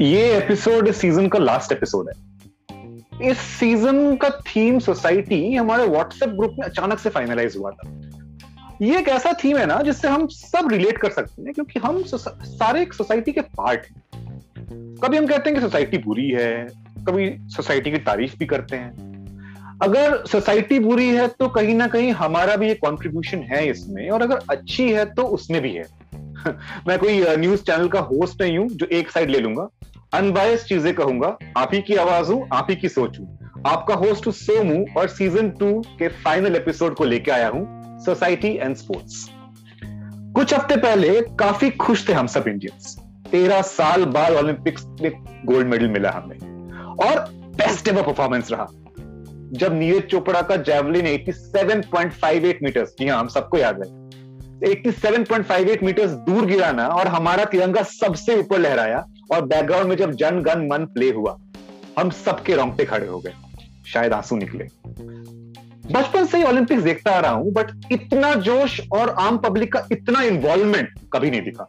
ये एपिसोड इस सीज़न का लास्ट एपिसोड है। इस सीज़न का थीम सोसाइटी हमारे व्हाट्सएप ग्रुप में अचानक से फाइनलाइज हुआ था। ये एक ऐसा थीम है ना, जिससे हम सब रिलेट कर सकते हैं, क्योंकि हम सारे एक सोसाइटी के पार्ट हैं। कभी हम कहते हैं कि सोसाइटी बुरी है, कभी सोसाइटी की तारीफ़ भी करते हैं। अगर सोसाइटी बुरी है तो कहीं ना कहीं हमारा भी एक कॉन्ट्रीब्यूशन है इसमें, और अगर अच्छी है तो उसमें भी है। मैं कोई न्यूज़ चैनल का होस्ट नहीं हूँ, जो एक साइड ले लूँगा। अनबायस चीज़ें कहूँगा, आप ही की आवाज़ हूँ, आप ही की सोच हूँ। आपका होस्ट सोमू और सीज़न टू के फाइनल एपिसोड को लेके आया हूँ सोसाइटी एंड स्पोर्ट्स कुछ हफ़्ते पहले काफ़ी खुश थे हम सब इंडियंस तेरह साल बाद ओलंपिक्स में गोल्ड मेडल मिला हमें। और बेस्ट एवर परफॉर्मेंस रहा। जब नीरज चोपड़ा का जेवलिन 87.58 मीटर्स जी हाँ हम सबको याद है। 87.58 मीटर्स दूर गिरा ना और हमारा तिरंगा सबसे ऊपर लहराया और बैकग्राउंड में जब जन गन मन प्ले हुआ, हम सबके रोंगटे खड़े हो गए। शायद आँसू निकले। बचपन से ही ओलंपिक्स देखता आ रहा हूँ बट इतना जोश और आम पब्लिक का इतना इन्वॉल्वमेंट कभी नहीं दिखा।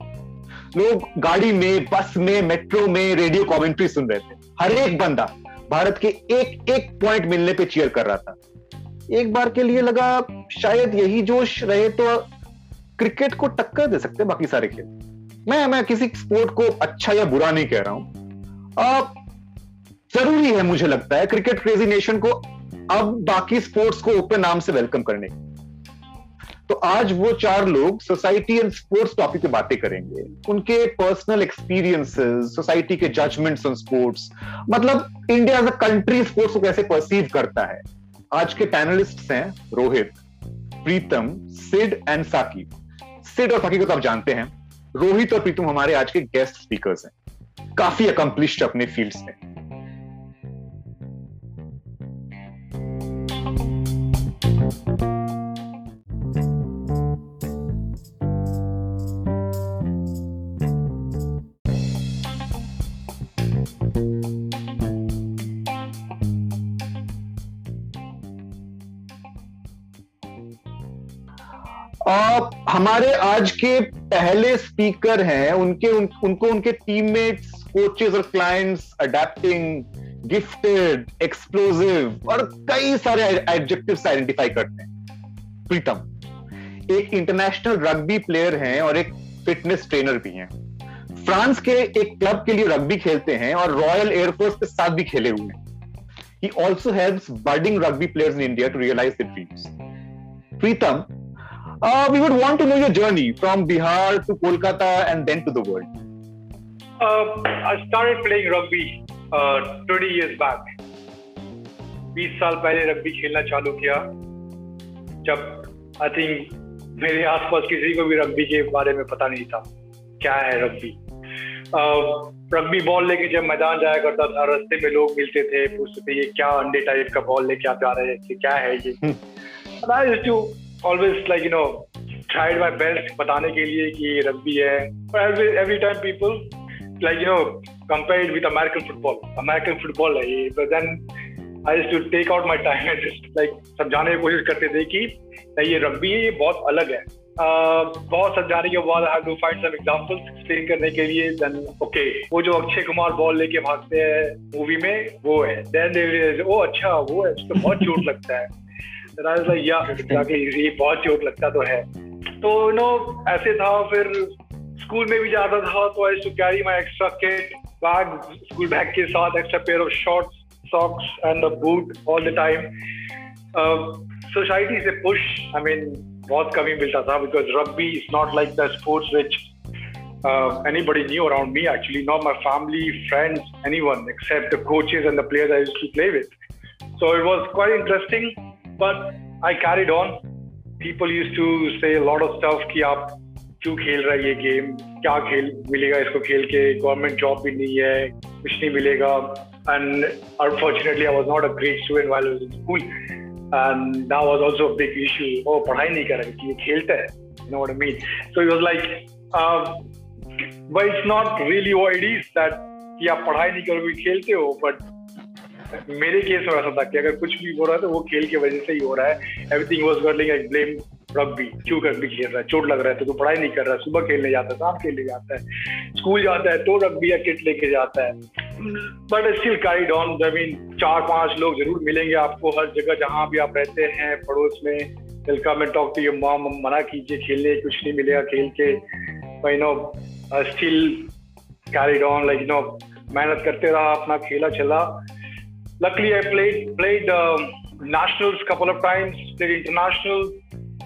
लोग गाड़ी में बस में मेट्रो में रेडियो कमेंट्री सुन रहे थे। हर एक बंदा भारत के एक एक पॉइंट मिलने पे चीयर कर रहा था। एक बार के लिए लगा शायद यही जोश रहे तो क्रिकेट को टक्कर दे सकते हैं बाकी सारे खेल। मैं मैं किसी स्पोर्ट को अच्छा या बुरा नहीं कह रहा हूँ। ज़रूरी है मुझे लगता है क्रिकेट क्रेजी नेशन को अब बाकी स्पोर्ट्स को ओपन नाम से वेलकम करने तो आज वो चार लोग सोसाइटी एंड स्पोर्ट्स टॉपिक पे बातें करेंगे। उनके पर्सनल एक्सपीरियंसेस, सोसाइटी के जजमेंट्स ऑन स्पोर्ट्स मतलब India as a country sports को कैसे परसीव करता है। आज के पैनलिस्ट हैं रोहित, प्रीतम, सिड एंड साकिब। सिड और फकी को तो आप जानते हैं। रोहित और प्रीतम हमारे आज के गेस्ट स्पीकर हैं। काफ़ी अकम्पलिश्ड अपने फ़ील्ड में। हमारे आज के पहले स्पीकर हैं उनके उन, उनको उनके टीममेट्स कोचेस और क्लाइंट्स अडेप्टिंग गिफ्टेड एक्सप्लोजिव और कई सारे एडजेक्टिव्स आइडेंटिफाई करते हैं। प्रीतम एक इंटरनेशनल रग्बी प्लेयर हैं और एक फिटनेस ट्रेनर भी हैं। फ्रांस के एक क्लब के लिए रग्बी खेलते हैं और रॉयल एयरफोर्स के साथ भी खेले हुए हैं। He also helps budding rugby players in India to realize their dreams. Pritam, Uh, we would want to know your journey from Bihar to Kolkata and then to the world. Uh, I started playing rugby uh, 20 years back. 20 साल पहले rugby खेलना चालू किया जब I think मेरे आसपास किसी को भी रग्बी के बारे में पता नहीं था क्या है रग्बी रग्बी बॉल लेके जब मैदान जाया करता था रास्ते में लोग मिलते थे पूछते थे ये क्या अंडे टाइप का बॉल लेके आप जा रहे हैं क्या है ये always like you know tried my best बताने के लिए कि रग्बी है every every time people like you know compare it with American football American football है ये but then I used to take out my time and just like समझाने की कोशिश करते थे कि नहीं ये रग्बी है ये बहुत अलग है Uh, बहुत समझाने के बाद I to find some examples explain करने के लिए देन ओके okay, वो जो अक्षय कुमार बॉल लेके भागते हैं मूवी में वो है देन ओ अच्छा वो है उसको बहुत चोट लगता है ये बहुत चोट लगता तो है तो यू नो ऐसे था फिर स्कूल में भी जाता था तो I to carry my extra kit bag school bag के साथ extra pair of shorts socks and a boot all the time society से पुश आई मीन बहुत कमी मिलता था because rugby is not like the sports which uh, anybody knew around me actually, not my family, friends, anyone except the coaches and the players I used to play with. So it was quite interesting. But I carried on. People used to say a lot of stuff कि आप क्यों खेल रहा है ये game क्या खेल मिलेगा इसको खेल के? गवर्नमेंट जॉब भी नहीं है, कुछ नहीं मिलेगा। And unfortunately I was not a great student while I in school and that was also a big issue ओ पढ़ाई नहीं कर रहे, कि ये खेलता है। You know what mean so he was like but it's not really what it is that कि आप पढ़ाई नहीं करोगे, खेलते हो बट मेरे केस में ऐसा था कि अगर कुछ भी हो रहा है तो वो खेल की वजह से ही हो रहा है। एवरीथिंग वाज गर्लिंग आई ब्लेम रग्बी क्यों रग्बी खेल रहा है चोट लग रहा है तो, तो पढ़ाई नहीं कर रहा है सुबह खेलने जाता है शाम खेलने जाता है स्कूल जाता है तो रग्बी या किट लेके जाता है। But still carried on I mean चार पाँच लोग ज़रूर मिलेंगे आपको हर जगह जहाँ भी आप रहते हैं पड़ोस में। Welcome and talk to your mom मना कीजिए खेलने कुछ नहीं मिलेगा खेल के। You know still carried on like you know मेहनत करते रहा अपना खेला चला। luckily I played played um, nationals couple of times, played international,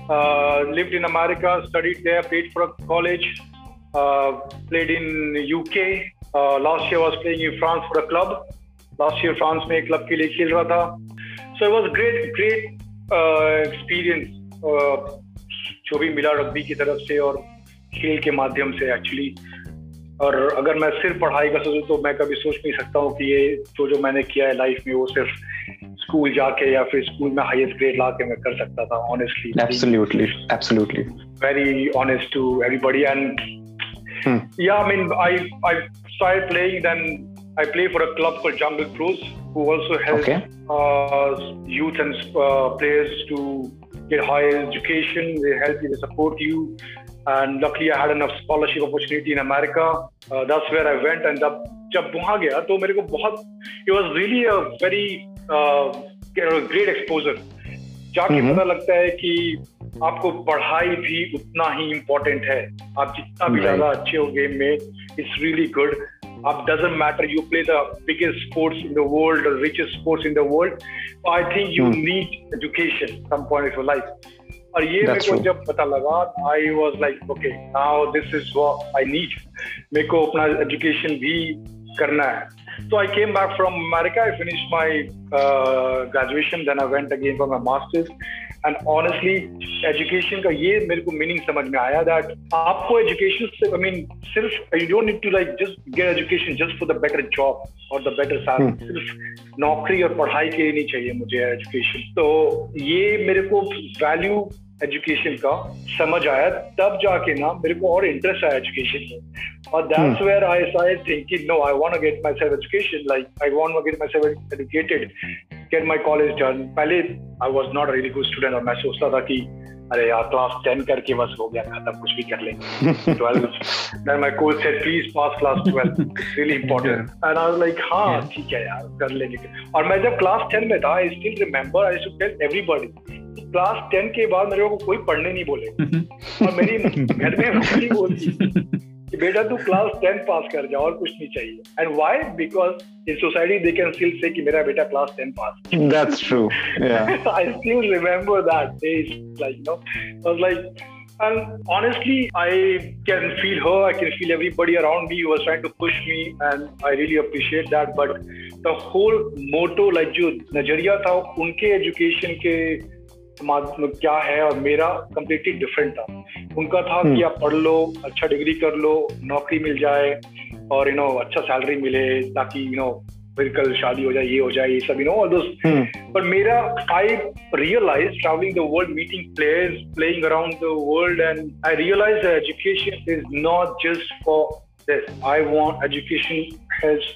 uh, lived in America, studied there, played for a college, uh, played in UK. Uh, last year I was playing in France for a club. Last year France में एक club के लिए खेल रहा था. So it was great great uh, experience uh, जो भी मिला रग्बी की तरफ से और खेल के माध्यम से एक्चुअली और अगर मैं सिर्फ़ पढ़ाई का सोचू तो मैं कभी सोच नहीं सकता हूँ कि ये जो जो मैंने किया है लाइफ में वो सिर्फ़ स्कूल जाके या फिर स्कूल में हाईएस्ट ग्रेड ला के मैं कर सकता था honestly absolutely very honest to everybody and yeah I mean I I start playing then play for a club called Jungle Cruise youth and players to higher education help you support you and luckily I had enough scholarship opportunity in America. Uh, that's where I went and जब जब वहाँ गया तो मेरे को बहुत it was really a very uh, great exposure. जाके mm-hmm. पता लगता है कि आपको पढ़ाई भी उतना ही इम्पोर्टेंट है आप जितना भी ज्यादा अच्छे हो गेम में इट्स रियली गुड आप doesn't matter you play the biggest sports in the world richest sports in the world I think you need education some point of your life और ये मेरे को जब पता लगा I was like okay now this is I need मेरे को अपना एजुकेशन भी करना है। तो I came back from America I finished my uh, graduation. Then I went again for my master's. And honestly education का ये मेरे को मीनिंग समझ में आया दैट आपको एजुकेशन से आई मीन सिर्फ़ you don't need to like just get education just for the better job और द बेटर सैलरी सिर्फ़ नौकरी और पढ़ाई के लिए नहीं चाहिए मुझे एजुकेशन तो ये मेरे को वैल्यू एजुकेशन का समझ आया तब जाके ना मेरे को और इंटरेस्ट आया एजुकेशन में और that's where I started thinking no I want to get myself education like I want to get myself educated get my college done पहले I was not a really good student और मैं सोचता था कि अरे यार क्लास टेन करके बस हो गया खत्म कुछ भी कर लेंगे twelve then my coach said please pass class it's really important and I was like हाँ ठीक है यार कर लेंगे और मैं जब क्लास टेन में था I still remember I should tell everybody class ten के बाद मेरे को कोई पढ़ने नहीं बोले और मेरी घर में मम्मी बोलती कि बेटा तू क्लास टेन पास कर जा और कुछ नहीं चाहिए and why because in society they can still say कि मेरा बेटा class ten pass that's true I still remember that days like no was like And honestly, I can feel her. I can feel everybody around me who was trying to push me, and I really appreciate that. But the whole motto, like जो नज़रिया था उनके education के क्या है और मेरा completely different था। उनका था कि हम्म। आप पढ़ लो अच्छा डिग्री कर लो नौकरी मिल जाए और यू नो अच्छा सैलरी मिले ताकि यू नो फिर कल शादी हो जाए ये हो जाए ये सब यू नो ऑल दोस पर मेरा I realise travelling the world meeting players playing around the world and I realise education is not just for this I want education has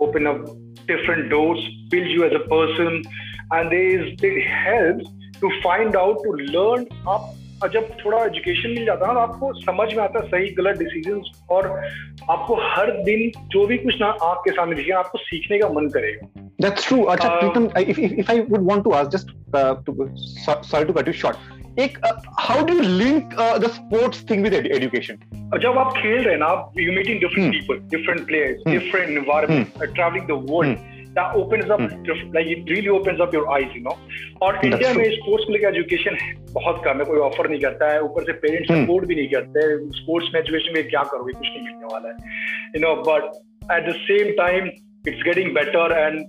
open up different doors build you as a person and there is it helps to find out to learn आप जब थोड़ा education मिल जाता है ना तो आपको समझ में आता सही गलत डिसीज़न और आपको हर दिन जो भी कुछ ना आपके सामने दिखे आपको सीखने का मन करेगा। दैट्स ट्रू अच्छा एक how do link the sports thing with education जब आप खेल रहे हैं ना आप you meeting different people different players different environment travelling the world uh. Hmm. that opens up hmm. your, like it really opens up your eyes you know और India में sports को लेकर एजुकेशन बहुत कम है कोई ऑफ़र नहीं करता है ऊपर से पेरेंट्स सपोर्ट hmm. भी नहीं करते स्पोर्ट्स में एजुकेशन में क्या करोगे कुछ नहीं मिलने वाला है you know but at the same time it's getting better and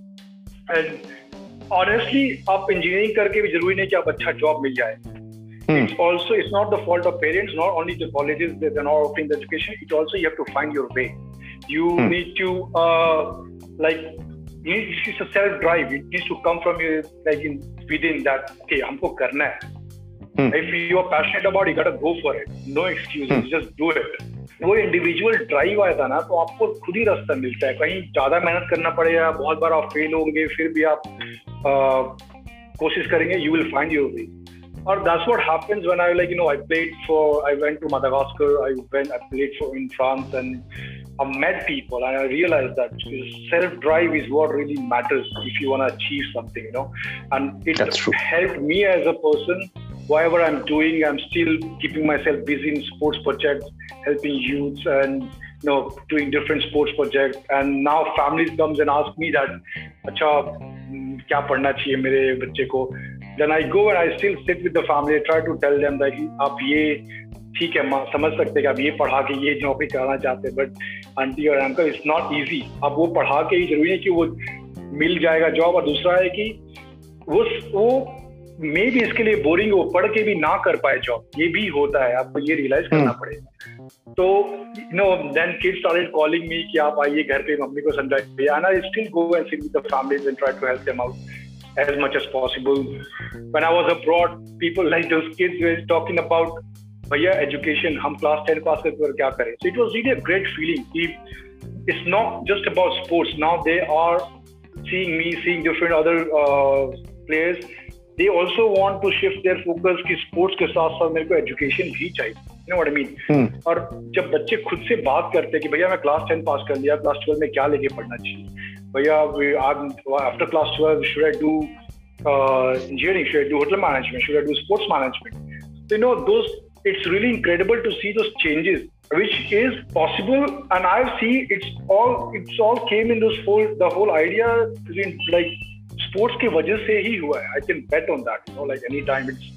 and honestly आप इंजीनियरिंग करके भी ज़रूरी नहीं कि आप अच्छा जॉब मिल जाए Hmm. It's also it's not the fault of parents. Not only the colleges they're not offering the education. It also you have to find your way. You hmm. need to uh, like it's a self drive. It needs to come from you, like in within that. Okay, हमको करना है. Hmm. If you are passionate about it, you gotta go for it. No excuses, hmm. just do it. वो individual drive आया था ना तो आपको खुद ही रास्ता मिलता है कहीं ज़्यादा मेहनत करना पड़ेगा बहुत बार आप फेल होंगे फिर भी आप आ, कोशिश करेंगे you will find your way or that's what happens when I like you know I played for I went to Madagascar I went I played for in France and I met people and I realized that self drive is what really matters if you want to achieve something you know and it helped me as a person whatever I'm doing I'm still keeping myself busy in sports projects helping youths and you know doing different sports projects and now families comes and ask me that अच्छा क्या पढ़ना चाहिए मेरे बच्चे को then I go and I still sit with the family. I try to tell them that आप ये ठीक है माँ समझ सकते हैं कि आप ये पढ़ा के ये नौकरी कराना चाहते हैं बट आंटी और अंकल इट्स नॉट इजी अब वो पढ़ा के ही ज़रूरी है कि वो मिल जाएगा जॉब और दूसरा है कि वो वो मे भी इसके लिए बोरिंग वो पढ़ के भी ना कर पाए जॉब ये भी होता है आपको ये रियलाइज़ करना हम्म। पड़ेगा। तो you know then kids started calling me कि आप आइए घर पे मम्मी को समझाइए। And I still go and sit with the families and try to help them out as much as possible. When I was abroad, people like those kids were talking about भैया education हम class ten पास करके क्या करें so it was really a great feeling कि it's not just about sports now they are seeing me seeing different other uh, players they also want to shift their focus कि sports के साथ साथ मेरे को education भी चाहिए you know what I mean hmm. और जब बच्चे खुद से बात करते हैं कि भैया मैं क्लास टेन पास कर लिया क्लास ट्वेल्व में क्या लेके पढ़ना चाहिए भैया after class twelve should I do engineering should do hotel management should I do sports management तो you know though it's really incredible to see those changes which is possible and I see it's all it's all came in this the whole idea like sports की वजह से ही हुआ है I can bet on that no like any time it's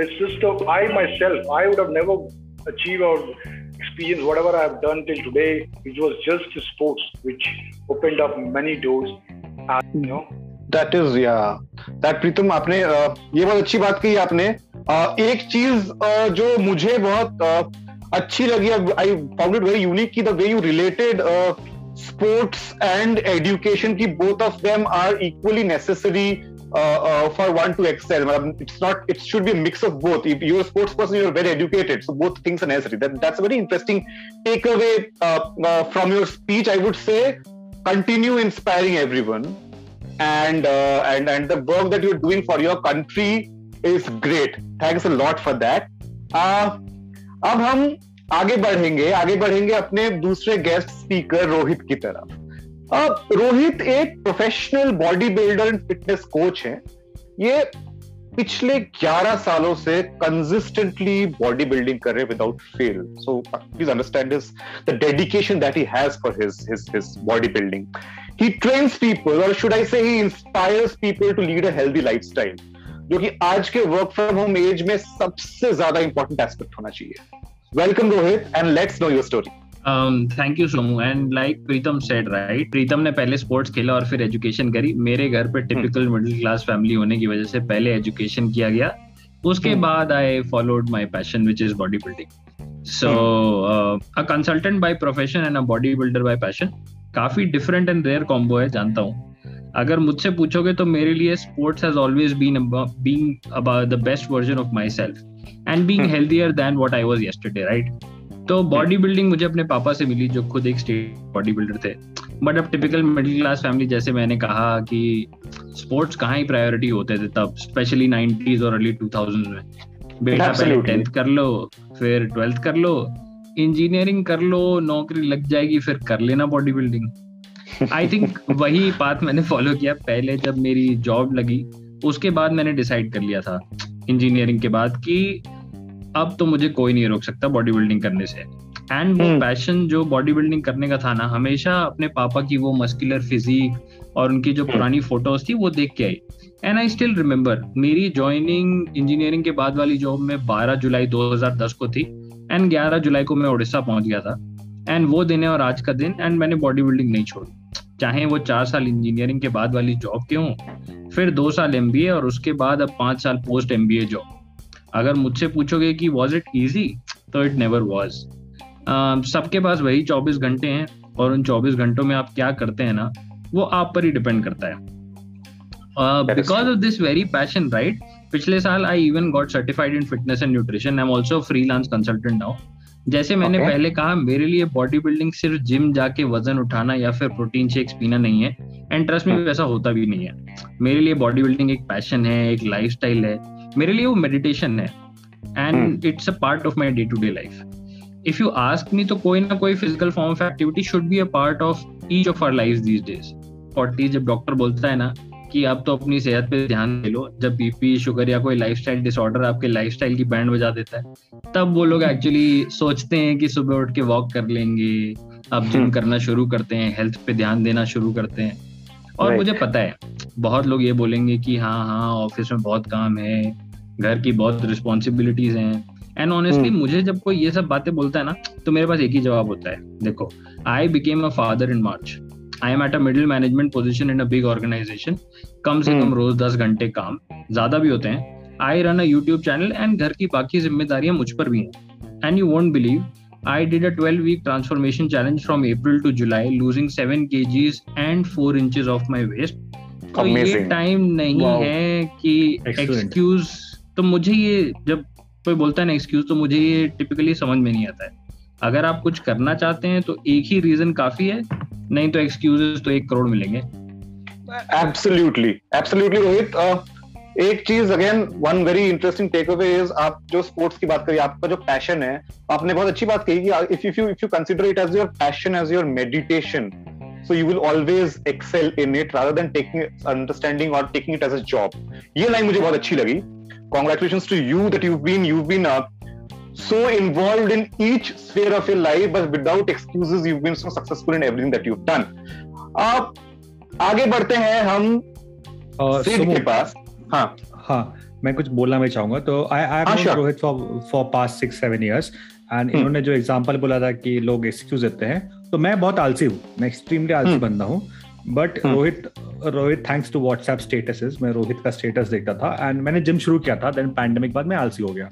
it's just I myself I would have never achieve और experience, whatever I've done till today, it was just sports which opened up many doors. And, you know. That is, yeah. That Pritam आपने ये बहुत अच्छी बात कही आपने एक चीज़ जो मुझे बहुत अच्छी लगी I found it very unique की the way you related sports and education ki both of them are equally necessary uh, uh, for one to excel. It's not. It should be a mix of both. If you're a sports person, you're very educated. So both things are necessary. That, that's a very interesting takeaway uh, from your speech. I would say, continue inspiring everyone, and and and the work that you're doing for your country is great. Thanks a lot for that. अब हम आगे बढ़ेंगे आगे बढ़ेंगे अपने दूसरे guest speaker Rohit की तरफ रोहित एक professional bodybuilder and fitness coach है। ये पिछले 11 सालों से कंसिस्टेंटली बॉडी बिल्डिंग कर रहे without fail so please understand this the dedication that he has for his his his bodybuilding he trains people और should I say he inspires people to lead a healthy lifestyle जो कि आज के work from home age में सबसे ज़्यादा important aspect होना चाहिए। Welcome Rohit and let's know your story thank you Somu and like Pritam said right Pritam ने पहले स्पोर्ट्स खेला और फिर एजुकेशन करी मेरे घर पे टिपिकल मिडिल क्लास फैमिली होने की वजह से पहले एजुकेशन किया गया उसके hmm. बाद I followed my passion which is bodybuilding so a consultant by profession and a bodybuilder by passion काफ़ी डिफरेंट एंड रेयर कॉम्बो है जानता हूँ अगर मुझसे पूछोगे तो मेरे लिए sports has always been being about the best version of myself and being healthier than what I was yesterday right तो बॉडी बिल्डिंग मुझे अपने पापा से मिली जो खुद एक स्टेट बॉडी बिल्डर थे। बट अब टिपिकल मिडिल क्लास फैमिली जैसे मैंने कहा कि स्पोर्ट्स कहाँ ही प्रायोरिटी होते थे तब स्पेशली नाइनटीज और अर्ली टू थाउज़ेंड में। बेटा पहले टेंथ कर लो फिर ट्वेल्थ कर लो इंजीनियरिंग कर लो नौकरी लग जाएगी फिर कर लेना बॉडी बिल्डिंग आई थिंक वही बात मैंने फॉलो किया। पहले जब मेरी जॉब लगी उसके बाद मैंने डिसाइड कर लिया था इंजीनियरिंग के बाद कि अब तो मुझे कोई नहीं रोक सकता बॉडी बिल्डिंग करने से। एंड वो पैशन हम्म। जो बॉडी बिल्डिंग करने का था ना हमेशा अपने पापा की वो मस्कुलर फिजिक और उनकी जो हम्म। पुरानी फ़ोटोज़ थी वो देख के आई। एंड आई स्टिल रिमेम्बर मेरी ज्वाइनिंग इंजीनियरिंग के बाद वाली जॉब में 12 जुलाई 2010 को थी एंड 11 जुलाई को मैं उड़ीसा पहुँच गया था। एंड वो दिन है और आज का दिन एंड मैंने बॉडी बिल्डिंग नहीं छोड़ी। चाहे वो चार साल इंजीनियरिंग के बाद वाली जॉब के हों फिर दो साल एमबीए और उसके बाद अब पाँच साल पोस्ट एमबीए जॉब अगर मुझसे पूछोगे कि वॉज़ इट ईजी तो इट नेवर वॉज़ सबके पास वही चौबीस घंटे हैं और उन चौबीस घंटों में आप क्या करते हैं ना वो आप पर ही डिपेंड करता है। Because of this very passion right पिछले साल I even got certified in fitness and nutrition I am also freelance consultant now जैसे मैंने okay. पहले कहा मेरे लिए बॉडी बिल्डिंग सिर्फ़ जिम जाके वज़न उठाना या फिर प्रोटीन शेक्स पीना नहीं है। एंड ट्रस्ट में वैसा होता भी नहीं है। मेरे लिए बॉडी बिल्डिंग एक पैशन है एक लाइफ है। मेरे लिए वो मेडिटेशन है and it's a part of my day to day life if you ask me तो कोई ना कोई physical form of activity should be a part of each of our life these days forty जब doctor बोलता है ना कि आप तो अपनी सेहत पे ध्यान दे लो जब बीपी शुगर या कोई लाइफस्टाइल डिसऑर्डर आपके लाइफस्टाइल की बैंड बजा देता है तब वो लोग एक्चुअली सोचते हैं कि सुबह उठ के वॉक कर लेंगे आप जिम हम्म। करना शुरू करते हैं हेल्थ पे ध्यान देना शुरू करते हैं। और मुझे पता है बहुत लोग ये बोलेंगे कि हाँ हाँ ऑफ़िस में बहुत काम है घर की बहुत रिस्पॉन्सिबिलिटीज हैं। And honestly hmm. मुझे जब कोई ये सब बातें बोलता है ना तो मेरे पास एक ही जवाब होता है। देखो I became a father in March I am at a middle management position in a big organisation कम से कम hmm. रोज दस घंटे काम ज़्यादा भी होते हैं। I run a YouTube channel and घर की बाकी जिम्मेदारियाँ मुझ पर भी हैं। And you won't believe I did a 12 week transformation challenge from April to July, losing 7 kgs and 4 inches of my waist. तो ये टाइम नहीं wow. है कि एक्सक्यूज तो मुझे ये जब कोई बोलता है ना एक्सक्यूज तो मुझे ये टिपिकली समझ में नहीं आता है। अगर आप कुछ करना चाहते हैं तो एक ही रीजन काफ़ी है नहीं तो एक्सक्यूजेस तो एक करोड़ मिलेंगे। एब्सोल्युटली एब्सोल्युटली रोहित एक चीज़ again one very interesting takeaway is आप जो स्पोर्ट्स की बात करिए आपका जो पैशन है आपने बहुत अच्छी बात कही कि if you if you consider it as your passion as your meditation so you will always excel in it rather than taking understanding और taking it as a job ये लाइन मुझे बहुत अच्छी लगी। Congratulation to you that you been you been so involve in each spare of your life but without excuse you been so successful in everything that you done आप आगे बढ़ते हैं हम uh, सिद्ध के पास। हाँ। हाँ मैं कुछ बोलना भी चाहूँगा। तो I I Rohit for for past six seven years and इन्होंने जो एग्जांपल बोला था कि लोग एक्सक्यूज देते हैं तो मैं बहुत आलसी हूँ। मैं एक्सट्रीमली आलसी हम्म। बंदा हूँ। But hmm. Rohit Rohit thanks to WhatsApp statuses मैं रोहित का स्टेटस देखता था एंड मैंने जिम शुरू किया था देन पैंडेमिक बाद मैं आलसी हो गया।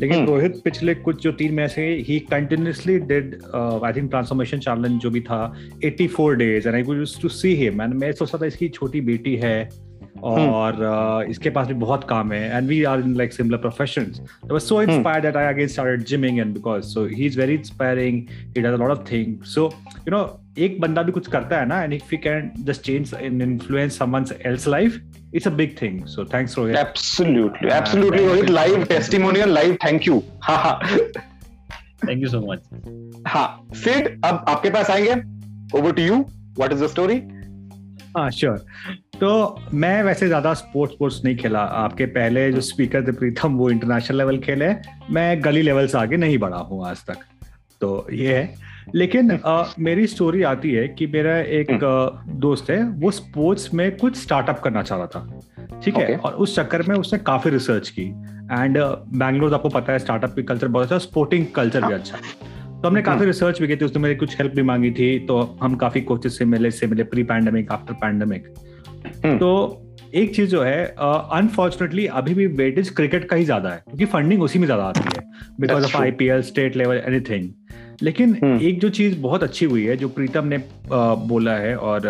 लेकिन हम्म। रोहित पिछले कुछ जो तीन महीने से ही continuously did I think transformation challenge जो भी था 84 days and I to see him and मैं सोचता था इसकी छोटी बेटी है। और uh, इसके पास भी बहुत काम है and we are in like similar professions I was so inspired that I again started gyming and because so he is very inspiring he does a lot of things so you know एक बंदा भी कुछ करता है ना and if you can just change in influence someone's else life it's a big thing. So thanks rohit. Absolutely absolutely rohit. live testimonial live thank you. Thank you so much. हाँ सिड अब आपके पास आएँगे over to you what is the story हाँ sure तो मैं वैसे ज़्यादा स्पोर्ट्स स्पोर्ट्स नहीं खेला। आपके पहले जो स्पीकर थे प्रीतम वो इंटरनेशनल लेवल खेले। मैं गली लेवल से आगे नहीं बढ़ा हूँ आज तक। तो ये है। लेकिन आ, मेरी स्टोरी आती है कि मेरा एक हम्म। दोस्त है वो स्पोर्ट्स में कुछ स्टार्टअप करना चाह रहा था। ठीक है? और उस चक्कर में उसने काफ़ी रिसर्च की। एंड बैंगलोर आपको पता है स्टार्टअप की कल्चर बहुत अच्छा स्पोर्टिंग कल्चर भी अच्छा तो हमने काफ़ी रिसर्च हम्म। भी की थी उसने मेरी कुछ हेल्प भी मांगी थी। तो हम काफ़ी कोचेस से मिले से मिले प्री पैंडमिक आफ्टर पैंडमिक तो एक चीज़ जो है अनफॉर्चुनेटली uh, अभी भी वेटेज क्रिकेट का ही ज़्यादा है क्योंकि फंडिंग उसी में ज़्यादा आती है because of IPL state level anything लेकिन hmm. एक जो चीज़ बहुत अच्छी हुई है जो प्रीतम ने आ, बोला है और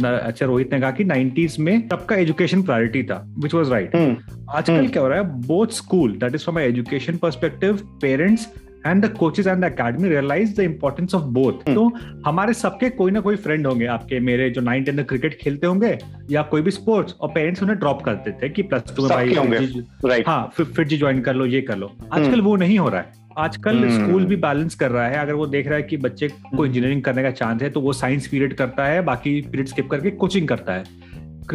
अच्छा रोहित ने कहा कि 90s में सबका एजुकेशन प्रायोरिटी था विच वॉज़ राइट आजकल hmm. क्या हो रहा है both school that is from education perspective parents and the coaches and the academy realise the importance of both तो हमारे सबके कोई ना कोई फ्रेंड होंगे आपके मेरे जो नाइन टेन क्रिकेट खेलते होंगे या कोई भी स्पोर्ट्स और पेरेंट्स उन्हें ड्रॉप करते थे कि प्लस टू में भाई हाँ फिर जी ज्वाइन कर लो ये कर लो। Hmm. आजकल वो नहीं हो रहा है। आजकल स्कूल hmm. भी बैलेंस कर रहा है। अगर वो देख रहा है कि बच्चे को इंजीनियरिंग hmm. करने का चांस है तो वो साइंस पीरियड करता है बाकी पीरियड स्किप करके कोचिंग करता है।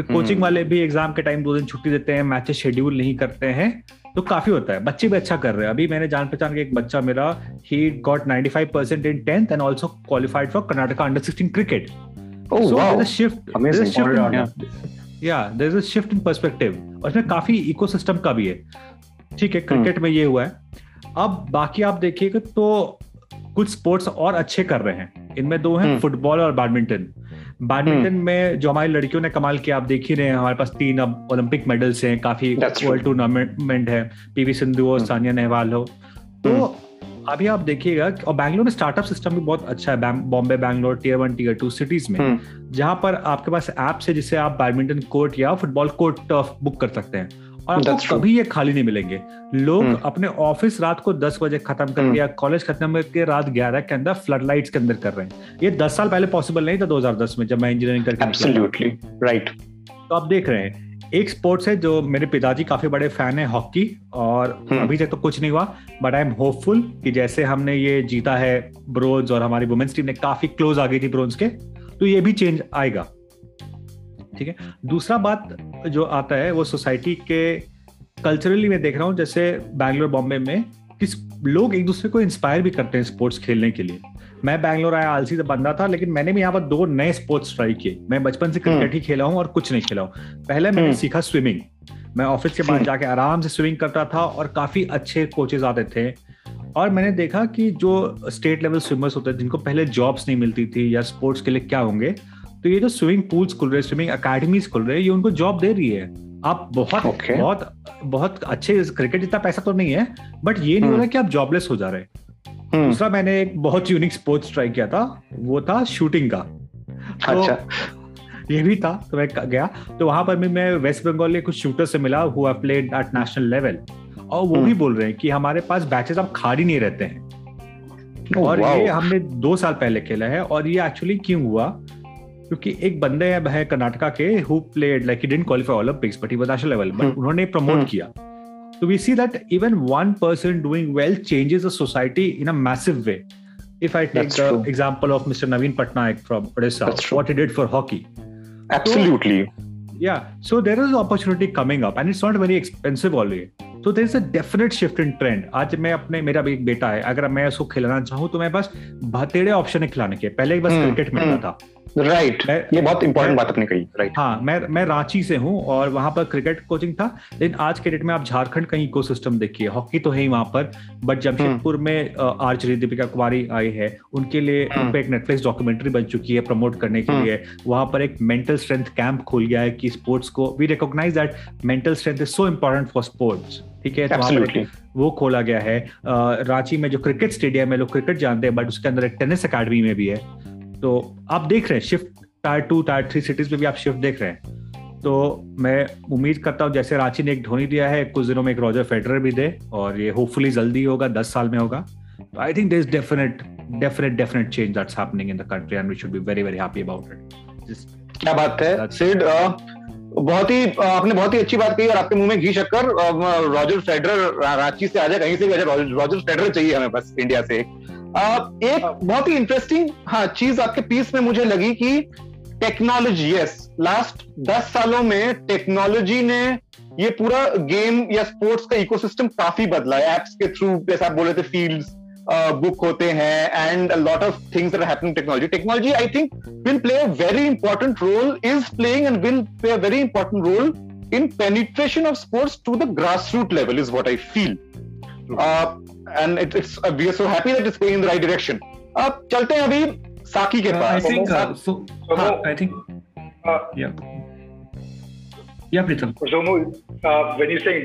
कोचिंग वाले भी एग्ज़ाम के टाइम दो दिन छुट्टी देते हैं मैचेस शेड्यूल नहीं करते हैं तो काफ़ी होता है। बच्चे भी अच्छा कर रहे हैं। अभी मैंने जान पहचान के एक बच्चा मेरा he got 95 percent in tenth and also qualified for Karnataka under sixteen cricket shift in perspective और इसमें काफ़ी इकोसिस्टम का भी है। ठीक है क्रिकेट hmm. में ये हुआ है। अब बाकी आप देखिएगा तो कुछ स्पोर्ट्स और अच्छे कर रहे हैं। इनमें दो हैं फुटबॉल hmm. और बैडमिंटन बैडमिंटन हम्म। में जो हमारी लड़कियों ने कमाल किया आप देख ही रहे हैं हमारे पास तीन अब ओलंपिक मेडल्स हैं काफ़ी वर्ल्ड टूर्नामेंट है पीवी सिंधु हो हम्म। सानिया नेहवाल हो तो हम्म। अभी आप देखिएगा और बैंगलोर में स्टार्टअप सिस्टम भी बहुत अच्छा है Bombay Bangalore tier one tier two cities में जहाँ पर आपके पास ऐप है जिससे आप बैडमिंटन कोर्ट या फुटबॉल कोर्ट बुक कर सकते हैं और आपको कभी ये खाली नहीं मिलेंगे। लोग hmm. अपने ऑफ़िस रात को दस बजे खत्म करके hmm. या कॉलेज खत्म करके रात ग्यारह के अंदर फ्लड लाइट्स के अंदर कर रहे हैं। ये दस साल पहले पॉसिबल नहीं था 2010 में जब मैं इंजीनियरिंग करके राइट तो आप देख रहे हैं एक स्पोर्ट्स है जो मेरे पिताजी काफ़ी बड़े फ़ैन है हॉकी और हम्म। अभी तक तो कुछ नहीं हुआ बट आई एम होपफुल कि जैसे हमने ये जीता है ब्रोंज और हमारी वुमेन्स टीम ने काफ़ी क्लोज आ गई थी ब्रोंज के तो ये भी चेंज आएगा। ठीक है? दूसरा बात जो आता है वो सोसाइटी के कल्चरली मैं देख रहा हूँ जैसे बैंगलोर बॉम्बे में कि लोग एक दूसरे को इंस्पायर भी करते हैं स्पोर्ट्स खेलने के लिए। मैं बैंगलोर आया आलसी से बंदा था लेकिन मैंने भी यहाँ पर दो नए स्पोर्ट्स ट्राई किए। मैं बचपन से क्रिकेट ही खेला हूँ और कुछ नहीं खेला हूँ। पहले मैंने हम्म। सीखा स्विमिंग मैं ऑफ़िस के बाद हम्म। जाके आराम से स्विमिंग करता था और काफ़ी अच्छे कोचेज आते थे। और मैंने देखा कि जो स्टेट लेवल स्विमर्स होते हैं जिनको पहले जॉब्स नहीं मिलती थी या स्पोर्ट्स के लिए क्या होंगे तो ये जो स्विमिंग पूल्स खुल रहे स्विमिंग अकेडमीज खुल रहे हैं ये उनको जॉब दे रही है। आप बहुत Okay. बहुत बहुत अच्छे क्रिकेट जितना पैसा तो नहीं है बट ये नहीं हो हम्म। रहा कि आप जॉबलेस हो जा रहे हम्म, दूसरा मैंने एक बहुत यूनिक स्पोर्ट्स ट्राई किया था वो था शूटिंग का। तो अच्छा। ये भी था तो मैं गया तो वहाँ पर भी मैं वेस्ट बंगाल के कुछ शूटर से मिला हुआ प्लेड एट नेशनल लेवल और वो भी हम्म। बोल रहे हैं कि हमारे पास बैचेस अब खाली नहीं रहते हैं। Oh, और ये हमने दो साल पहले खेला है और ये एक्चुअली क्यों हुआ? क्योंकि एक बंदे अब है कर्नाटका के who played like he didn't qualify Olympics but he was national level but उन्होंने प्रमोट किया। तो we see that even one person doing well changes a society in a massive way if I take example of mister Naveen Patnaik from Odisha what he did for hockey absolutely या so there is opportunity coming up and it's not very expensive always so there is a definite shift in trend आज मैं अपने मेरा भी एक बेटा है अगर मैं उसको खिलाना चाहूँ तो मैं बस भतेड़े ऑप्शन है खिलाने के पहले बस क्रिकेट मिलता था। राइट मैं- ये बहुत इंपॉर्टेंट बात आपने कही राइट right. हाँ मैं मैं रांची से हूँ और वहाँ पर क्रिकेट कोचिंग था। लेकिन आज के डेट में आप झारखंड का इकोसिस्टम देखिए हॉकी तो है ही वहाँ पर बट जमशेदपुर में आर्चरी दीपिका कुमारी आई है। उनके लिए हम्म। उन पे एक नेटफ्लिक्स डॉक्यूमेंट्री बन चुकी है प्रमोट करने के हम्म। लिए। वहाँ पर एक मेंटल स्ट्रेंथ कैंप खुल गया है कि स्पोर्ट्स को we recognise that mental strength is so important for sports ठीक है? तो पर वो खोला गया है। रांची में जो क्रिकेट स्टेडियम है लोग क्रिकेट जानते हैं बट उसके अंदर एक टेनिस अकेडमी में भी है। तो आप देख रहे हैं shift tier two tier three cities में भी आप शिफ्ट देख रहे हैं। तो मैं उम्मीद करता हूँ जैसे रांची ने एक धोनी दिया है कुछ दिनों में एक रॉजर फेडरर भी दे और ये होपफुली जल्दी होगा दस साल में होगा। तो I think this definite definite definite change that's happening in the country and we should be very very happy about it क्या बात है? सिड बहुत ही आपने बहुत ही अच्छी बात कही और आपके मुँह में घी शक्कर रॉजर फेडरर रांची से आ जाए, कहीं से भी आ जाए, रॉजर फेडरर चाहिए हमें बस इंडिया से एक। बहुत ही इंटरेस्टिंग हाँ चीज़ आपके पीस में मुझे लगी कि टेक्नोलॉजी यस लास्ट दस सालों में टेक्नोलॉजी ने ये पूरा गेम या स्पोर्ट्स का इकोसिस्टम काफ़ी बदला है। एप्स के थ्रू जैसे आप बोले थे फील्ड्स बुक होते हैं and lot of things technology technology I think will play a very important role is playing and will play a very important role in penetration of sports to the grass root level is what I feel and it it's we are so happy that it's going in the right direction अब चलते हैं अभी साकी के uh, पास. I think I think या Pritam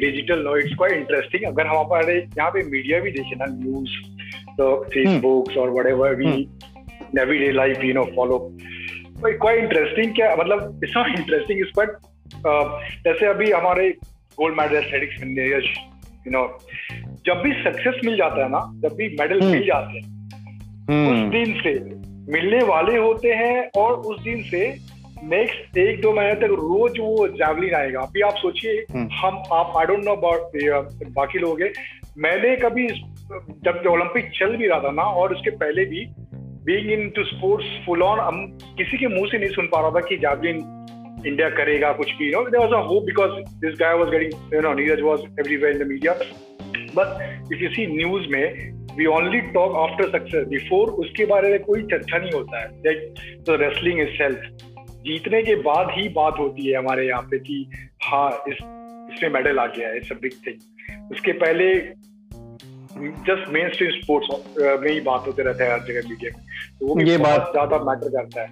digital no it's quite interesting अगर हमारे यहाँ पे मीडिया भी देखे ना न्यूज़ तो फेसबुक्स और whatever we everyday life you know follow. तो quite interesting क्या मतलब it's not interesting it's quite uh, जैसे अभी हमारे गोल्ड मेडल एथलेटिक्स में नीरज यू नो जब भी सक्सेस मिल जाता है ना जब भी मेडल हम्म। मिल जाते हैं उस हम्म, दिन से मिलने वाले होते हैं और उस दिन से नेक्स्ट एक दो महीने तक रोज वो जैवलिन आएगा। अभी आप सोचिए। हम आप आई डोंट नो अबाउट बाकी लोग हैं। मैंने कभी जब ओलंपिक चल भी रहा था ना, और उसके पहले भी being into sports full on हम किसी के मुँह से नहीं सुन पा रहा था कि जैवलिन इंडिया करेगा कुछ भी। No there was a hope because this guy was getting you know Neeraj was everywhere in the media but if you see news में we only talk after success before उसके बारे में कोई चर्चा नहीं होता है। Like the wrestling is self जीतने के बाद ही बात होती है हमारे यहाँ पे कि हाँ इस, इसमें मेडल आ गया है। इट्स अ बिग थिंग उसके पहले जस्ट मेन स्ट्रीम स्पोर्ट्स में ही बात होते रहता है हर जगह मीडिया में। तो वो ये बात ज़्यादा मैटर करता है।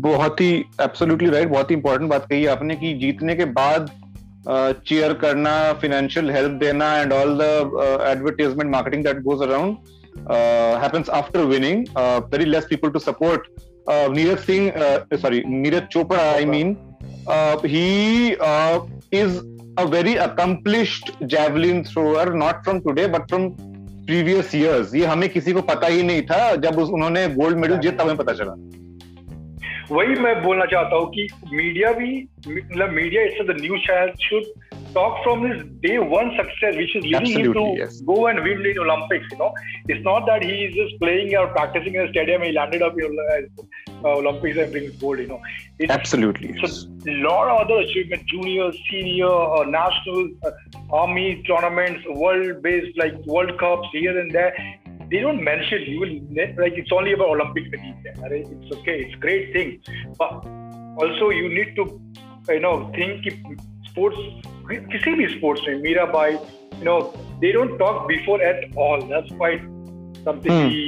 बहुत ही एब्सोल्युटली राइट बहुत ही इंपॉर्टेंट बात कही आपने कि जीतने के बाद चेयर करना फाइनेंशियल हेल्प देना and all the advertisement marketing that goes around happens after winning very less people to support Neeraj Singh sorry Neeraj Chopra I mean he is a very accomplished javelin thrower not from today but from previous years ये हमें किसी को पता ही नहीं था जब उन्होंने gold medal जीता, तब हमें पता चला। वही मैं बोलना चाहता हूँ कि मीडिया भी मतलब media it's the news channel should talk from his day one success, which is leading Absolutely, him to yes. go and win in Olympics. You know, it's not that he is just playing or practicing in a stadium. He landed up in uh, Olympics and brings gold. You know, it's, Absolutely. so Yes. lot of other achievements, junior, senior, uh, national, uh, army tournaments, world-based like World Cups here and there. They don't mention you will ne- like it's only about Olympics. when he's there. Alright, It's okay, it's a great thing, but also you need to you know think कि sports किसी भी sports में Mirabai you know they don't talk before at all. That's quite something Hmm. we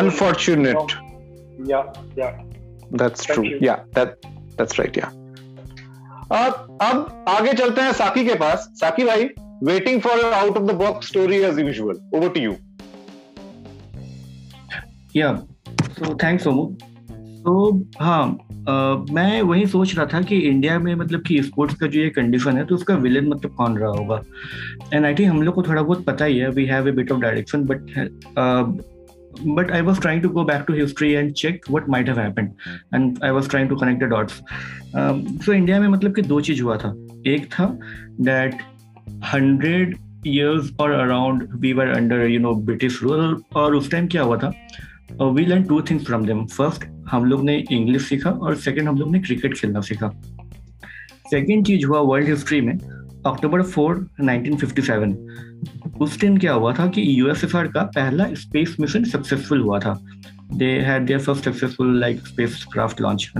Unfortunate. yeah yeah That's Thank true. you. Yeah, that that's right. Yeah. अब अब आगे चलते हैं साकी के पास साकी भाई waiting for out of the box story as usual over to you या so thanks Somu तो हाँ मैं वही सोच रहा था कि इंडिया में मतलब कि स्पोर्ट्स का जो ये कंडीशन है तो उसका विलेन मतलब कौन रहा होगा? एंड आई थिंक हम लोग को थोड़ा बहुत पता ही है we have a bit of direction but but I was trying to go back to history and check what might have India में मतलब कि दो चीज़ हुआ था। एक था that hundred years around we were under you know British rule और उस टाइम क्या हुआ था? We learn two things from them first हम लोग ने इंग्लिश सीखा और सेकंड हम लोग ने क्रिकेट खेलना सीखा। सेकंड चीज़ हुआ वर्ल्ड हिस्ट्री में अक्टूबर 4 1957 उस दिन क्या हुआ था कि यूएसएसआर का पहला स्पेस मिशन सक्सेसफुल हुआ था। They had their first successful like spacecraft launch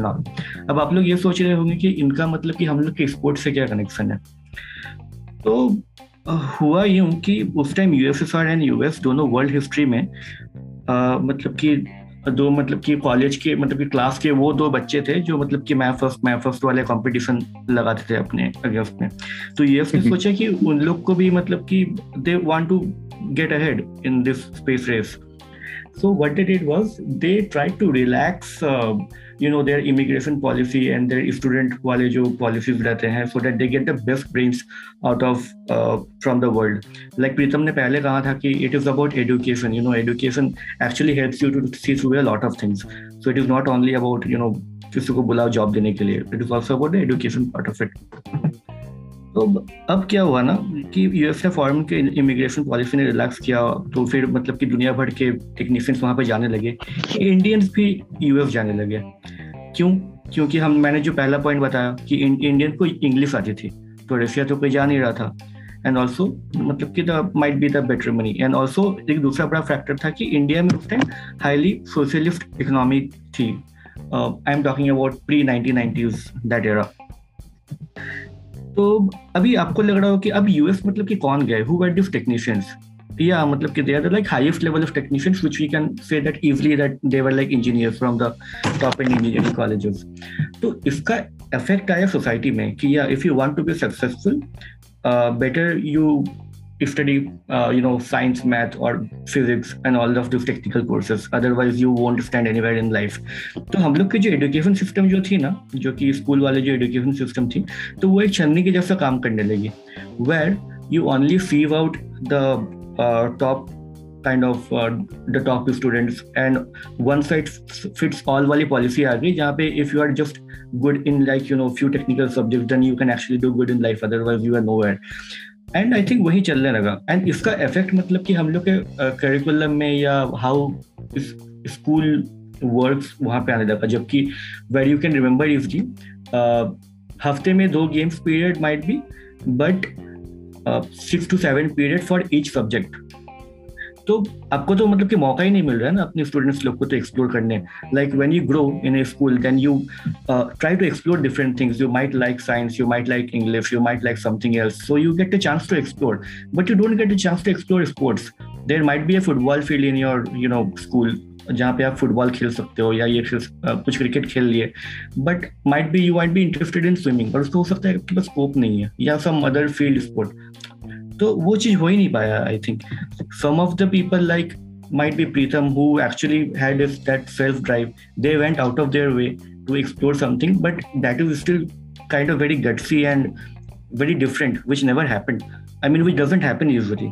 अब आप लोग ये सोच रहे होंगे कि इनका मतलब कि हम लोग के स्पोर्ट्स से क्या कनेक्शन है? तो हुआ यूँ कि उस टाइम यूएसएसआर एंड यूएस दोनों वर्ल्ड हिस्ट्री में मतलब कि दो मतलब कि कॉलेज के मतलब कि क्लास के वो दो बच्चे थे जो मतलब कि मैं फ़र्स्ट मैं फ़र्स्ट वाले कंपटीशन लगाते थे अपने अगेंस्ट में तो ये। सोचा कि उन लोग को भी मतलब कि they want to get ahead in this space race so what did it was they tried to relax you know their immigration policy and their student वाले जो पॉलिसीज़ रहते हैं so that they get the best brains out of from the world like Pritam ने पहले कहा था कि it is about education you know education actually help you to see through a lot of things so it is not only about you know किसी को बुलाओ job देने के लिए it is also about the education part of it तो अब क्या हुआ ना कि यूएस ने फॉरेन के इमिग्रेशन पॉलिसी ने रिलैक्स किया तो फिर मतलब कि दुनिया भर के टेक्नीशियंस वहाँ पे जाने लगे। इंडियंस भी यूएस जाने लगे। क्यों? क्योंकि हम, मैंने जो पहला पॉइंट बताया कि इंडियन को इंग्लिश आती थी तो रशिया तो कोई जा नहीं रहा था। एंड ऑल्सो मतलब कि the might be the better money and also एक दूसरा बड़ा फैक्टर था कि इंडिया में उस टाइम हाईली सोशलिस्ट इकोनॉमी थी। I am talking about pre nineteen nineties that era तो अभी आपको लग रहा हो कि अब यूएस मतलब कि कौन गए हु? वर दिस टेक्नीशियंस या मतलब कि they are like highest level of technicians which we can say that easily that they were like engineer from the top end engineering colleges तो इसका इफ़ेक्ट आया सोसाइटी में कि या if you want to be successful better you study uh, you know science math or physics and all of those technical courses. Otherwise you won't stand anywhere in life. तो हम लोग की जो education system जो थी ना जो कि स्कूल वाले जो एजुकेशन सिस्टम थी तो वो एक छन्नी के जैसा काम करने लगी where you only few out the top kind of the top students and one side fits all वाली पॉलिसी आ गई जहाँ पे if you are just good in like you know few technical subject then you can actually do good in life otherwise you are nowhere and I think वही चलने लगा। And इसका effect मतलब कि हम लोग के करिकुलम में या हाउ स्कूल वर्क वहाँ पे आने लगा। जबकि वेर यू कैन रिमेम्बर जी हफ़्ते में दो games period might be but six to seven period for each subject तो आपको तो मतलब कि मौका ही नहीं मिल रहा है ना अपने स्टूडेंट्स लोग को तो एक्सप्लोर करने। Like when you grow in a school then you try to explore different things you might like science you might like English you might like something else so you get a chance to explore but you don't get a chance to explore sports there might be a football field in your you know school जहाँ पे आप football खेल सकते हो या ये खेल कुछ क्रिकेट खेल लिए। But might be you might be interested in swimming पर उसको हो सकता है आपके पास स्कोप नहीं है या सम अदर फ़ील्ड स्पोर्ट तो वो चीज़ हो ही नहीं पाया I think some of the people like might be Pritam who actually had that self drive they went out of their way to explore something but that is still kind of very gutsy and very different which never happen I mean which doesn't happen usually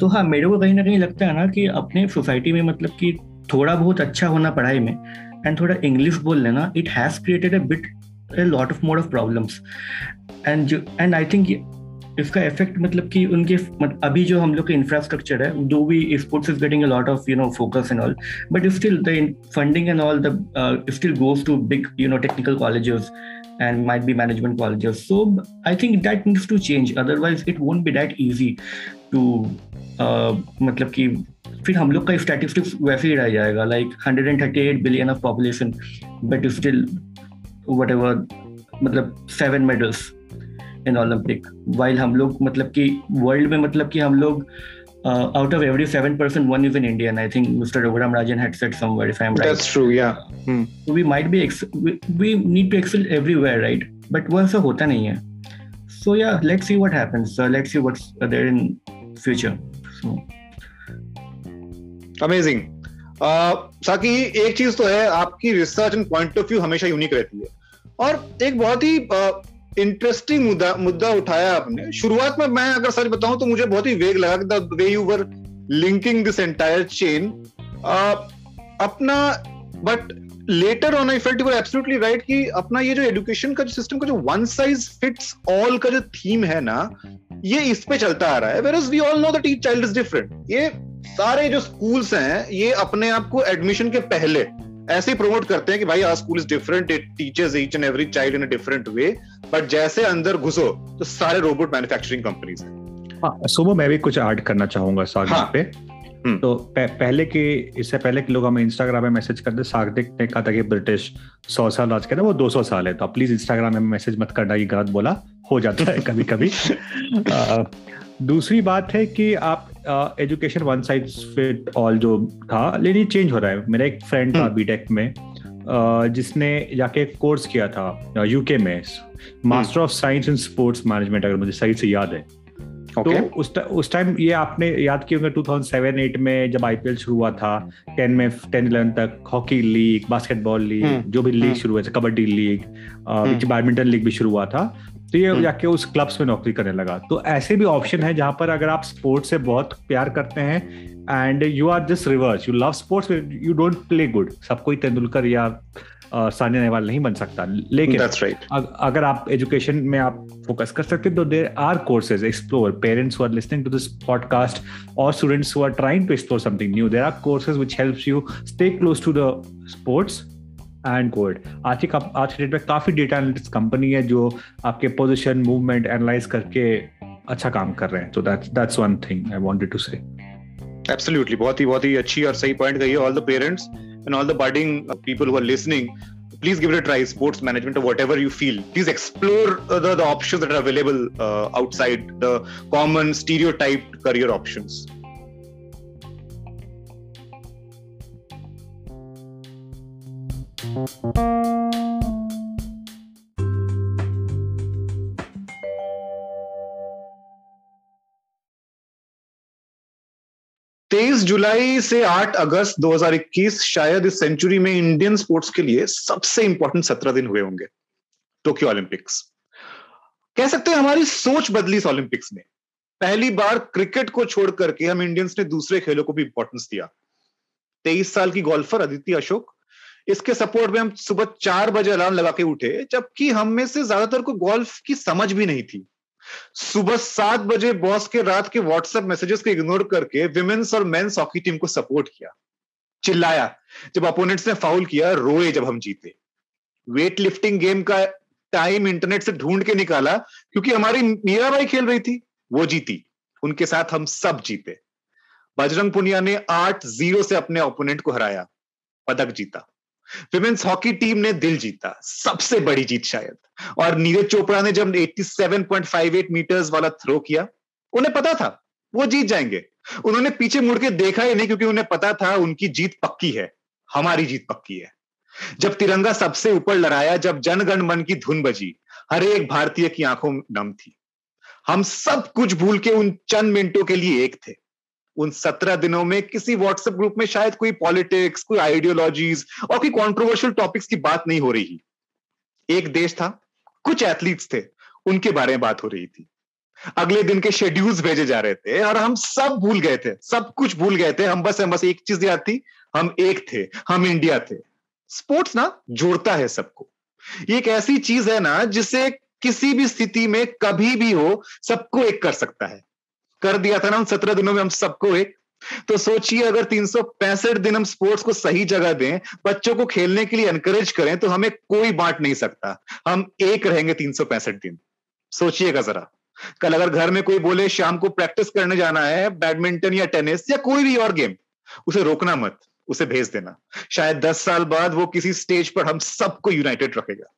तो हाँ मेरे को कहीं ना कहीं लगता है ना कि अपने सोसाइटी में मतलब कि थोड़ा बहुत अच्छा होना पढ़ाई में एंड थोड़ा इंग्लिश बोल लेना it has created a bit a lot of mode of problems and and I think इसका इफ़ेक्ट मतलब कि उनके मतलब अभी जो हम लोग का इंफ्रास्ट्रक्चर है दो भी sports is getting a lot of you know focus and all but still the funding and all the still goes to big you know technical colleges and might be management colleges. So i think that needs to change. Otherwise it won't be that easy to uh, मतलब कि फिर हम लोग का statistics वैसे ही रह जाएगा like 138 billion of population but still whatever मतलब seven medals in Olympic while हम लोग मतलब कि वर्ल्ड में मतलब कि हम लोग out of every seven person, one is an Indian. I think Mr. Raghuram Rajan had said somewhere, if I'm right. That's true, yeah. Hmm. So we might be ex- we, we need to excel everywhere, right? But वो ऐसा होता नहीं है. So yeah, let's see what happens. Uh, let's see what's there in future. So. Amazing. Uh, साकी एक चीज़ तो है आपकी research and point of view हमेशा यूनिक रहती है और एक बहुत ही इंटरेस्टिंग मुद्दा मुद्दा उठाया आपने। शुरुआत में मैं अगर सच बताऊँ तो मुझे बहुत ही वेग लगा the way you were linking this entire chain अपना but later on I felt you absolutely right कि अपना ये जो एजुकेशन का जो सिस्टम का जो वन साइज़ फिट्स ऑल का जो थीम है ना, ये इस पे चलता आ रहा है। Where we all know that each child is different ये सारे जो स्कूल्स हैं, ये अपने आप को एडमिशन के पहले ऐसे ही प्रमोट करते हैं कि भाई our school is different it teachers each and every child in a different way but जैसे अंदर घुसो तो सारे रोबोट मैन्युफैक्चरिंग कंपनीज़ हैं सुबह मैं भी कुछ ऐड करना चाहूँगा सागर हाँ. पे हम्म। तो पहले के इससे पहले के लोग हमें इंस्टाग्राम में मैसेज करते सागरिक ने कहा था कि ब्रिटिश सौ साल आज कहते वो दो सौ साल है तो प्लीज़ इंस्टाग्राम में मैसेज मत करना ये गलत बोला हो जाता है कभी कभी दूसरी बात है कि आप education one side fit all जो था लेकिन चेंज हो रहा है। मेरा एक फ्रेंड था बीटेक हम्म। में uh, जिसने जाके कोर्स किया था यूके में। Master of science in sports management अगर मुझे सही से याद है। Okay. तो उस उस टाइम ये आपने याद किया होंगे 2007-8 में जब आईपीएल शुरू हुआ था 10 में 10 11 तक हॉकी लीग बास्केटबॉल लीग जो भी लीग हम्म। शुरू हुए थे कबड्डी लीग बैडमिंटन लीग भी शुरू हुआ था। तो ये। जाके उस क्लब्स में नौकरी करने लगा तो ऐसे भी ऑप्शन है जहाँ पर अगर आप स्पोर्ट्स से बहुत प्यार करते हैं and you are just reverse you love sports you don't play good सब कोई तेंदुलकर या सानिया नेहवाल नहीं बन सकता लेकिन right. अग, अगर आप एजुकेशन में आप फोकस कर सकते तो there are courses explore parents who are listening to this podcast और students who are trying to explore something new there are courses which helps you stay close to the sports and covid आज की आज के date में काफ़ी data analytics company है जो आपके पोजिशन मूवमेंट एनालाइज करके अच्छा काम कर रहे हैं। तो that's that's one thing I wanted to say absolutely बहुत ही बहुत ही अच्छी और सही पॉइंट कही all the parents and all the budding people who listening please give try sports management और whatever you feel please explore the outside the common stereotyped career option तेईस जुलाई से आठ अगस्त 2021 शायद इस सेंचुरी में इंडियन स्पोर्ट्स के लिए सबसे इंपॉर्टेंट सत्रह दिन हुए होंगे टोक्यो ओलंपिक्स कह सकते हैं हमारी सोच बदली इस ओलंपिक्स में पहली बार क्रिकेट को छोड़ करके हम इंडियंस ने दूसरे खेलों को भी इंपॉर्टेंस दिया। तेईस साल की गोल्फर अदिति अशोक, इसके सपोर्ट में हम सुबह चार बजे अलार्म लगा के उठे, जबकि हम में से ज़्यादातर को गोल्फ की समझ भी नहीं थी। सुबह सात बजे बॉस के रात के व्हाट्सएप मैसेजेस को इग्नोर करके विमेन्स और मेन्स हॉकी टीम को सपोर्ट किया। चिल्लाया। जब अपोनेंट्स ने फाउल किया, रोए जब हम जीते। वेट लिफ्टिंग गेम का टाइम इंटरनेट से ढूंढ के निकाला, क्योंकि हमारी मीराबाई खेल रही थी, वो जीती। उनके साथ हम सब जीते। बजरंग पुनिया ने आठ ज़ीरो से अपने ओपोनेंट को हराया, पदक जीता। विमेन्स हॉकी टीम ने दिल जीता, सबसे बड़ी जीत शायद। और नीरज चोपड़ा ने जब 87.58 मीटर्स वाला थ्रो किया, उन्हें पता था, वो जीत जाएँगे। उन्होंने पीछे मुड़ के देखा ही नहीं क्योंकि उन्हें पता था उनकी जीत पक्की है, हमारी जीत पक्की है। जब तिरंगा सबसे ऊपर लड़ाया, जब जनगण मन की धुन बजी, हर एक भारतीय की आँखों नम थी। हम सब कुछ भूल के उन चंद मिनटों के लिए एक थे। उन सत्रह दिनों में किसी व्हाट्सएप ग्रुप में शायद कोई पॉलिटिक्स कोई आइडियोलॉजीज और कोई कॉन्ट्रोवर्शियल टॉपिक्स की बात नहीं हो रही एक देश था, कुछ एथलीट्स थे, उनके बारे में बात हो रही थी। अगले दिन के शेड्यूल्स भेजे जा रहे थे और हम सब भूल गए थे, सब कुछ भूल गए थे। हम बस हम बस एक चीज़ याद थी, हम एक थे, हम इंडिया थे। स्पोर्ट्स ना, जोड़ता है सबको। ये एक ऐसी चीज़ है ना, जिसे किसी भी स्थिति में कभी भी हो, सबको एक कर सकता है। कर दिया था ना उन सत्रह दिनों में हम सबको एक। तो सोचिए, अगर तीन सौ पैंसठ दिन हम स्पोर्ट्स को सही जगह दें, बच्चों को खेलने के लिए एनकरेज करें तो हमें कोई बांट नहीं सकता। हम एक रहेंगे तीन सौ पैंसठ दिन। सोचिएगा जरा। कल अगर घर में कोई बोले, शाम को प्रैक्टिस करने जाना है बैडमिंटन या टेनिस या कोई भी और गेम उसे रोकना मत, उसे भेज देना। शायद दस साल बाद वो किसी स्टेज पर हम सबको यूनाइटेड रखेगा।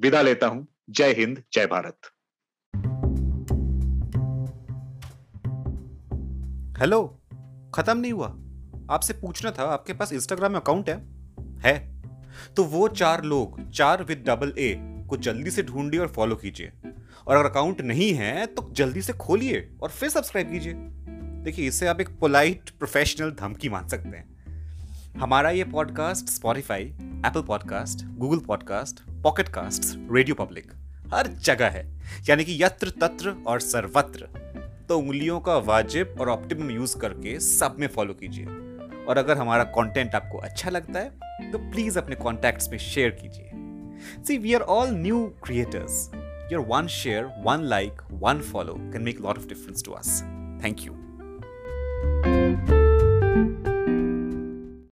विदा लेता हूँ। जय हिंद, जय भारत। हेलो खत्म नहीं हुआ। आपसे पूछना था, आपके पास इंस्टाग्राम अकाउंट है? है। तो वो चार लोग, चार विद डबल ए को जल्दी से ढूंढिए और फॉलो कीजिए। और अगर अकाउंट नहीं है तो जल्दी से खोलिए और फिर सब्सक्राइब कीजिए। देखिए, इससे आप एक पोलाइट प्रोफेशनल धमकी मान सकते हैं। हमारा ये podcast Spotify Apple podcast Google podcast pocket cast radio public हर जगह है। यानी कि यत्र तत्र और सर्वत्र। तो उंगलियों का वाजिब और ऑप्टिमम यूज़ करके सब में फॉलो कीजिए। और अगर हमारा कंटेंट आपको अच्छा लगता है तो प्लीज़ अपने कॉन्टैक्ट्स में शेयर कीजिए। See we are all new creators your one share one like one follow can make lot of difference to us thank you